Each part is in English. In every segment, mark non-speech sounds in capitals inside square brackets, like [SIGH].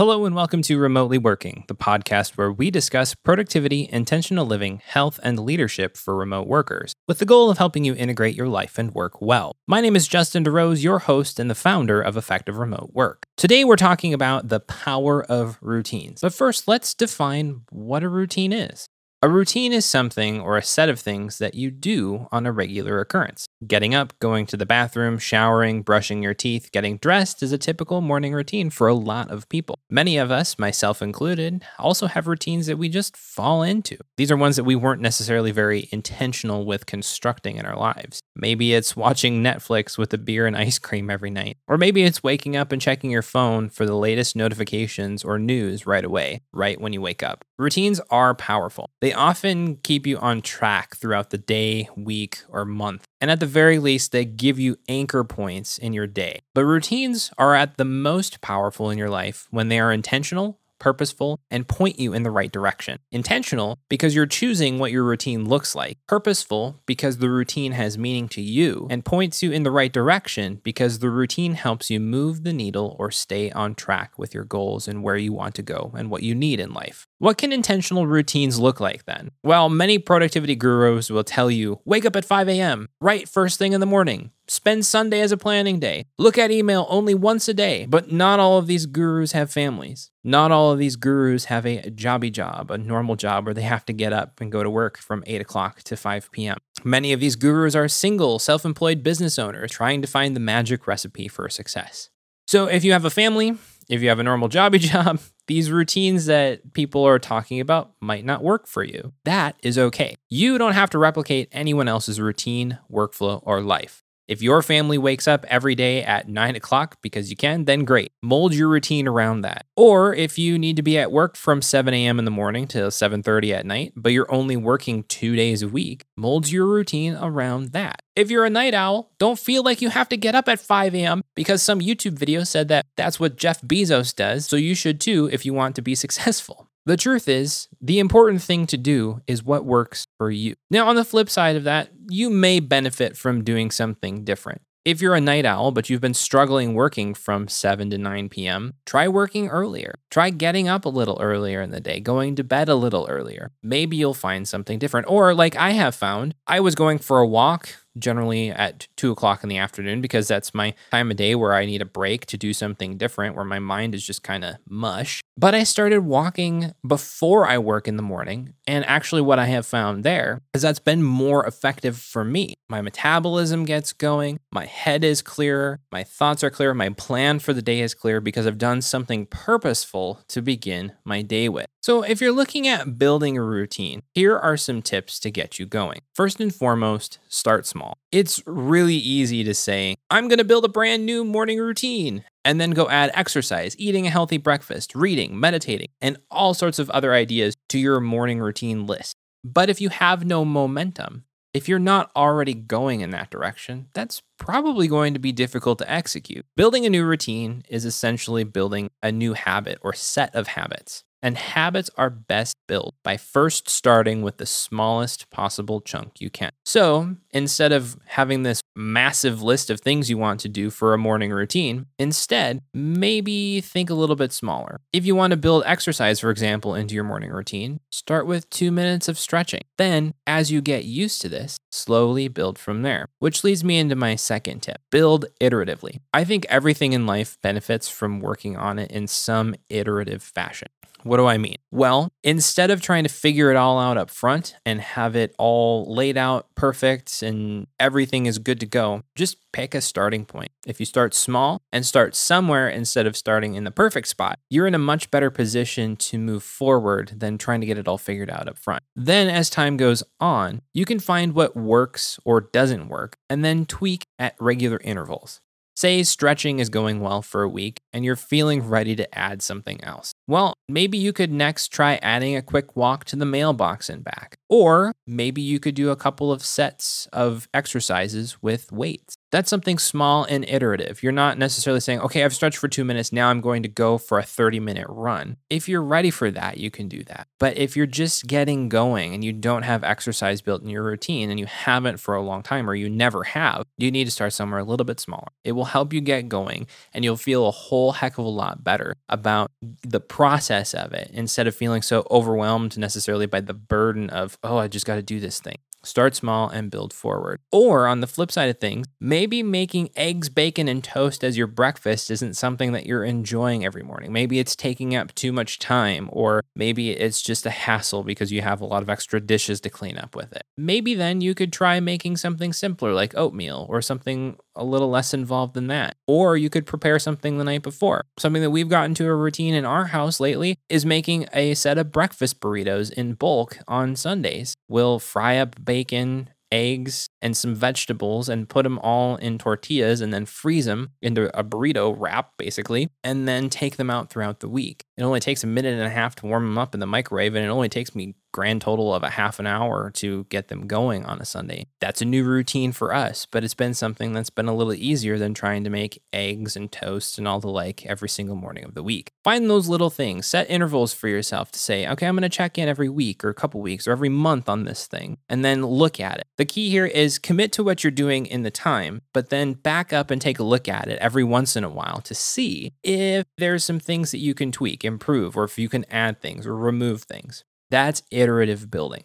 Hello and welcome to Remotely Working, the podcast where we discuss productivity, intentional living, health, and leadership for remote workers, with the goal of helping you integrate your life and work well. My name is Justin DeRose, your host and the founder of Effective Remote Work. Today we're talking about the power of routines. But first, let's define what a routine is. A routine is something or a set of things that you do on a regular occurrence. Getting up, going to the bathroom, showering, brushing your teeth, getting dressed is a typical morning routine for a lot of people. Many of us, myself included, also have routines that we just fall into. These are ones that we weren't necessarily very intentional with constructing in our lives. Maybe it's watching Netflix with a beer and ice cream every night. Or maybe it's waking up and checking your phone for the latest notifications or news right away, right when you wake up. Routines are powerful. They often keep you on track throughout the day, week, or month. And at the very least, they give you anchor points in your day. But routines are at the most powerful in your life when they are intentional purposeful, and point you in the right direction. Intentional because you're choosing what your routine looks like. Purposeful because the routine has meaning to you and points you in the right direction because the routine helps you move the needle or stay on track with your goals and where you want to go and what you need in life. What can intentional routines look like then? Well, many productivity gurus will tell you wake up at 5 a.m., write first thing in the morning, Spend Sunday as a planning day. Look at email only once a day. But not all of these gurus have families. Not all of these gurus have a jobby job, a normal job where they have to get up and go to work from 8 o'clock to 5 p.m. Many of these gurus are single, self employed business owners trying to find the magic recipe for success. So if you have a family, if you have a normal jobby [LAUGHS] job, these routines that people are talking about might not work for you. That is okay. You don't have to replicate anyone else's routine, workflow, or life. If your family wakes up every day at nine o'clock because you can, then great. Mold your routine around that. Or if you need to be at work from 7 a.m. in the morning to 7:30 at night, but you're only working two days a week, mold your routine around that. If you're a night owl, don't feel like you have to get up at 5 a.m. because some YouTube video said that that's what Jeff Bezos does, so you should too if you want to be [LAUGHS] successful. The truth is, the important thing to do is what works for you. Now, on the flip side of that, you may benefit from doing something different. If you're a night owl, but you've been struggling working from 7 to 9 p.m., try working earlier. Try getting up a little earlier in the day, going to bed a little earlier. Maybe you'll find something different. Or, like I have found, I was going for a walk generally at two o'clock in the afternoon because that's my time of day where I need a break to do something different, where my mind is just kind of mush. But I started walking before I work in the morning. And actually, what I have found there is that's been more effective for me. My metabolism gets going, my head is clearer, my thoughts are clear, my plan for the day is clear because I've done something purposeful to begin my day with. So, if you're looking at building a routine, here are some tips to get you going. First and foremost, start small. It's really easy to say, I'm going to build a brand new morning routine, and then go add exercise, eating a healthy breakfast, reading, meditating, and all sorts of other ideas to your morning routine list. But if you have no momentum, if you're not already going in that direction, that's probably going to be difficult to execute. Building a new routine is essentially building a new habit or set of habits. And habits are best built by first starting with the smallest possible chunk you can. So instead of having this massive list of things you want to do for a morning routine, instead, maybe think a little bit smaller. If you want to build exercise, for example, into your morning routine, start with two minutes of stretching. Then, as you get used to this, slowly build from there. Which leads me into my second tip build iteratively. I think everything in life benefits from working on it in some iterative fashion. What do I mean? Well, instead of trying to figure it all out up front and have it all laid out perfect and everything is good to go, just pick a starting point. If you start small and start somewhere instead of starting in the perfect spot, you're in a much better position to move forward than trying to get it all figured out up front. Then, as time goes on, you can find what works or doesn't work and then tweak at regular intervals. Say stretching is going well for a week and you're feeling ready to add something else. Well, maybe you could next try adding a quick walk to the mailbox and back. Or maybe you could do a couple of sets of exercises with weights. That's something small and iterative. You're not necessarily saying, okay, I've stretched for two minutes. Now I'm going to go for a 30 minute run. If you're ready for that, you can do that. But if you're just getting going and you don't have exercise built in your routine and you haven't for a long time or you never have, you need to start somewhere a little bit smaller. It will help you get going and you'll feel a whole heck of a lot better about the process of it instead of feeling so overwhelmed necessarily by the burden of, oh, I just got to do this thing. Start small and build forward. Or on the flip side of things, maybe making eggs, bacon, and toast as your breakfast isn't something that you're enjoying every morning. Maybe it's taking up too much time, or maybe it's just a hassle because you have a lot of extra dishes to clean up with it. Maybe then you could try making something simpler like oatmeal or something a little less involved than that. Or you could prepare something the night before. Something that we've gotten to a routine in our house lately is making a set of breakfast burritos in bulk on Sundays. We'll fry up bacon, eggs, and some vegetables and put them all in tortillas and then freeze them into a burrito wrap, basically, and then take them out throughout the week. It only takes a minute and a half to warm them up in the microwave, and it only takes me grand total of a half an hour to get them going on a Sunday. That's a new routine for us, but it's been something that's been a little easier than trying to make eggs and toast and all the like every single morning of the week. Find those little things, set intervals for yourself to say, okay, I'm going to check in every week or a couple weeks or every month on this thing, and then look at it. The key here is commit to what you're doing in the time, but then back up and take a look at it every once in a while to see if there's some things that you can tweak, improve, or if you can add things or remove things. That's iterative building.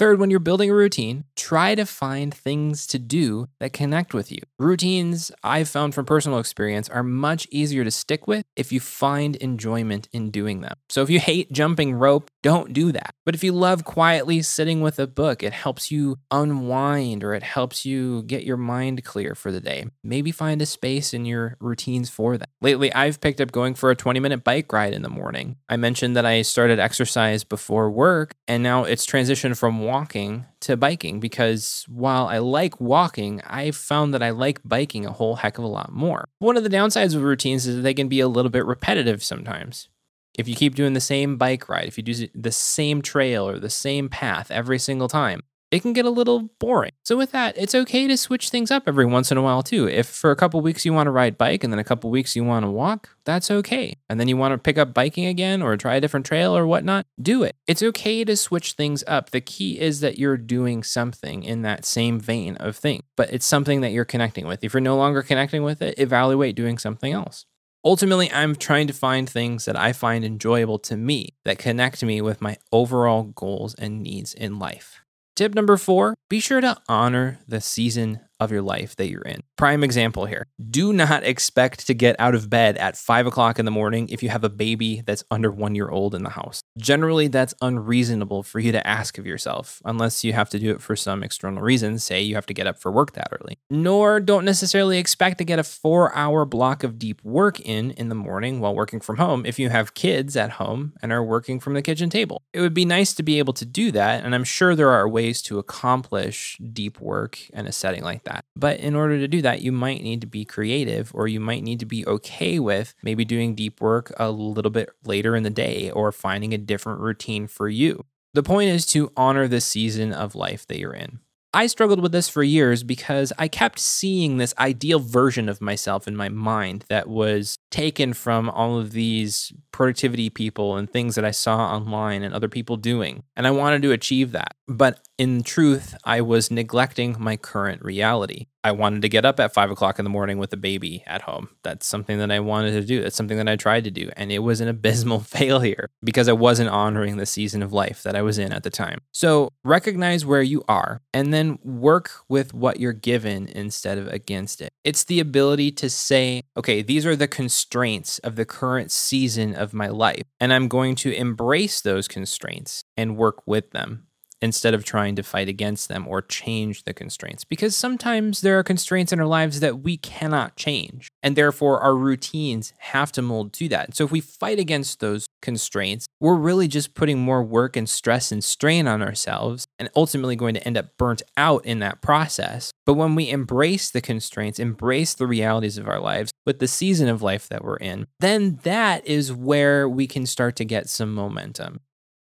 Third, when you're building a routine, try to find things to do that connect with you. Routines, I've found from personal experience, are much easier to stick with if you find enjoyment in doing them. So if you hate jumping rope, don't do that. But if you love quietly sitting with a book, it helps you unwind or it helps you get your mind clear for the day. Maybe find a space in your routines for that. Lately, I've picked up going for a 20 minute bike ride in the morning. I mentioned that I started exercise before work, and now it's transitioned from walking to biking because while I like walking, I've found that I like biking a whole heck of a lot more. One of the downsides of routines is that they can be a little bit repetitive sometimes. If you keep doing the same bike ride, if you do the same trail or the same path every single time, it can get a little boring. So with that, it's okay to switch things up every once in a while too. If for a couple weeks you want to ride bike and then a couple weeks you want to walk, that's okay. And then you want to pick up biking again or try a different trail or whatnot, do it. It's okay to switch things up. The key is that you're doing something in that same vein of thing, but it's something that you're connecting with. If you're no longer connecting with it, evaluate doing something else. Ultimately, I'm trying to find things that I find enjoyable to me that connect me with my overall goals and needs in life. Tip number four be sure to honor the season of your life that you're in. Prime example here. Do not expect to get out of bed at five o'clock in the morning if you have a baby that's under one year old in the house. Generally, that's unreasonable for you to ask of yourself, unless you have to do it for some external reason, say you have to get up for work that early. Nor don't necessarily expect to get a four hour block of deep work in in the morning while working from home if you have kids at home and are working from the kitchen table. It would be nice to be able to do that, and I'm sure there are ways to accomplish deep work in a setting like that that. But in order to do that, you might need to be creative or you might need to be okay with maybe doing deep work a little bit later in the day or finding a different routine for you. The point is to honor the season of life that you're in. I struggled with this for years because I kept seeing this ideal version of myself in my mind that was taken from all of these productivity people and things that I saw online and other people doing. And I wanted to achieve that. But in truth, I was neglecting my current reality. I wanted to get up at five o'clock in the morning with a baby at home. That's something that I wanted to do. That's something that I tried to do. And it was an [LAUGHS] abysmal failure because I wasn't honoring the season of life that I was in at the time. So recognize where you are and then work with what you're given instead of against it. It's the ability to say, okay, these are the constraints of the current season of my life. And I'm going to embrace those constraints and work with them instead of trying to fight against them or change the constraints. Because sometimes there are constraints in our lives that we cannot change, and therefore our routines have to mold to that. So if we fight against those constraints, we're really just putting more work and stress and strain on ourselves and ultimately going to end up burnt out in that process. But when we embrace the constraints, embrace the realities of our lives with the season of life that we're in, then that is where we can start to get some momentum.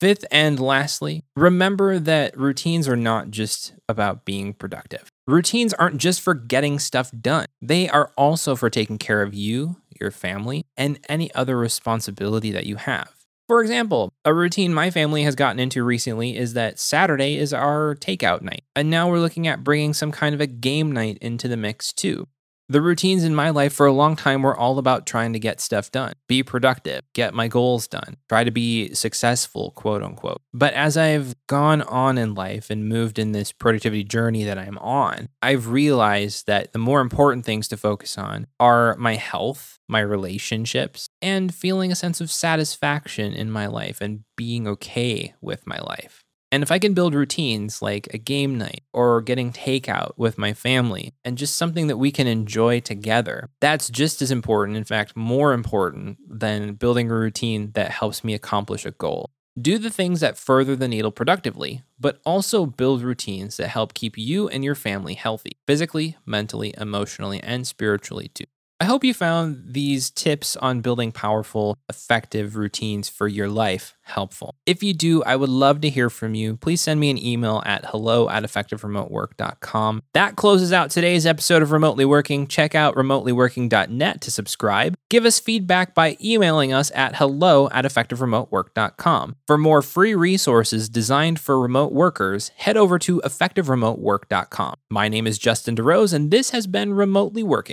Fifth and lastly, remember that routines are not just about being productive. Routines aren't just for getting stuff done, they are also for taking care of you, your family, and any other responsibility that you have. For example, a routine my family has gotten into recently is that Saturday is our takeout night. And now we're looking at bringing some kind of a game night into the mix too. The routines in my life for a long time were all about trying to get stuff done, be productive, get my goals done, try to be successful, quote unquote. But as I've gone on in life and moved in this productivity journey that I'm on, I've realized that the more important things to focus on are my health, my relationships, and feeling a sense of satisfaction in my life and being okay with my life. And if I can build routines like a game night or getting takeout with my family and just something that we can enjoy together, that's just as important, in fact, more important than building a routine that helps me accomplish a goal. Do the things that further the needle productively, but also build routines that help keep you and your family healthy, physically, mentally, emotionally, and spiritually too. I hope you found these tips on building powerful, effective routines for your life helpful. If you do, I would love to hear from you. Please send me an email at hello at effectiveremotework.com. That closes out today's episode of Remotely Working. Check out remotelyworking.net to subscribe. Give us feedback by emailing us at hello at effectiveremotework.com. For more free resources designed for remote workers, head over to effectiveremotework.com. My name is Justin DeRose, and this has been Remotely Working.